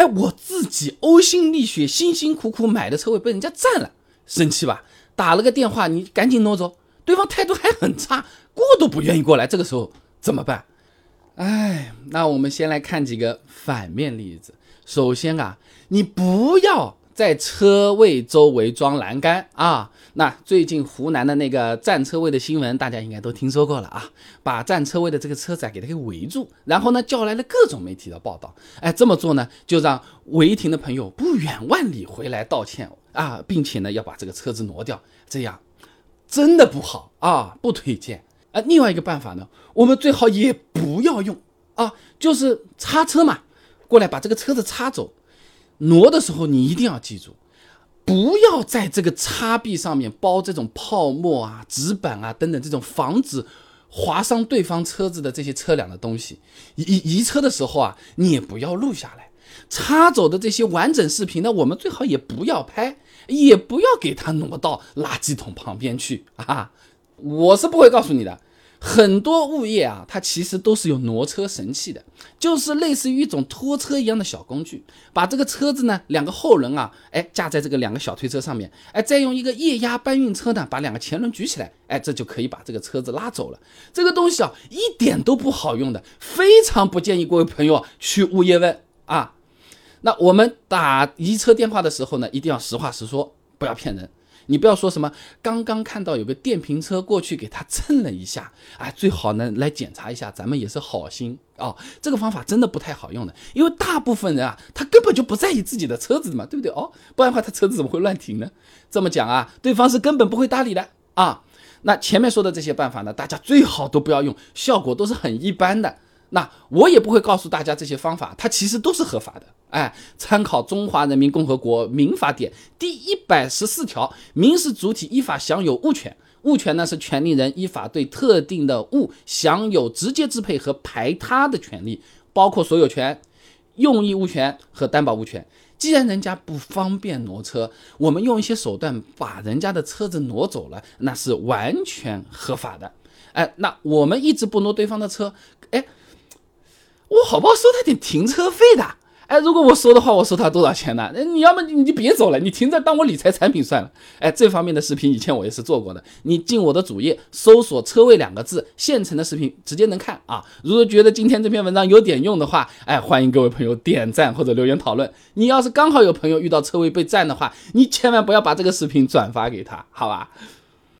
哎，我自己呕心沥血、辛辛苦苦买的车位被人家占了，生气吧？打了个电话，你赶紧挪走。对方态度还很差，过都不愿意过来，这个时候怎么办？哎，那我们先来看几个反面例子。首先啊，你不要在车位周围装栏杆啊。那最近湖南的那个占车位的新闻，大家应该都听说过了啊。把占车位的这个车子给它给围住，然后呢叫来了各种媒体的报道。哎，这么做呢，就让违停的朋友不远万里回来道歉啊，并且呢要把这个车子挪掉，这样真的不好啊，不推荐。啊，另外一个办法呢，我们最好也不要用啊，就是擦车嘛，过来把这个车子擦走。挪的时候你一定要记住，不要在这个擦壁上面包这种泡沫啊、纸板啊等等这种防止划伤对方车子的这些车辆的东西。移移车的时候啊，你也不要录下来。擦走的这些完整视频呢，我们最好也不要拍，也不要给它挪到垃圾桶旁边去啊。我是不会告诉你的，很多物业啊，它其实都是有挪车神器的，就是类似于一种拖车一样的小工具，把这个车子呢，两个后轮啊，哎架在这个两个小推车上面，哎再用一个液压搬运车呢，把两个前轮举起来，哎这就可以把这个车子拉走了。这个东西啊，一点都不好用的，非常不建议各位朋友去物业问啊。那我们打移车电话的时候呢，一定要实话实说，不要骗人。你不要说什么刚刚看到有个电瓶车过去给他蹭了一下，哎，最好呢来检查一下，咱们也是好心啊。这个方法真的不太好用的，因为大部分人啊，他根本就不在意自己的车子的嘛，对不对哦？不然的话，他车子怎么会乱停呢？这么讲啊，对方是根本不会搭理的啊。那前面说的这些办法呢，大家最好都不要用，效果都是很一般的。那我也不会告诉大家这些方法，它其实都是合法的。哎，参考《中华人民共和国民法典》第一百十四条，民事主体依法享有物权。物权呢是权利人依法对特定的物享有直接支配和排他的权利，包括所有权、用益物权和担保物权。既然人家不方便挪车，我们用一些手段把人家的车子挪走了，那是完全合法的。哎，那我们一直不挪对方的车，哎。我好不好收他点停车费的？哎，如果我收的话，我收他多少钱呢？那你要么你就别走了，你停这当我理财产品算了。哎，这方面的视频以前我也是做过的，你进我的主页搜索“车位”两个字，现成的视频直接能看啊。如果觉得今天这篇文章有点用的话，哎，欢迎各位朋友点赞或者留言讨论。你要是刚好有朋友遇到车位被占的话，你千万不要把这个视频转发给他，好吧？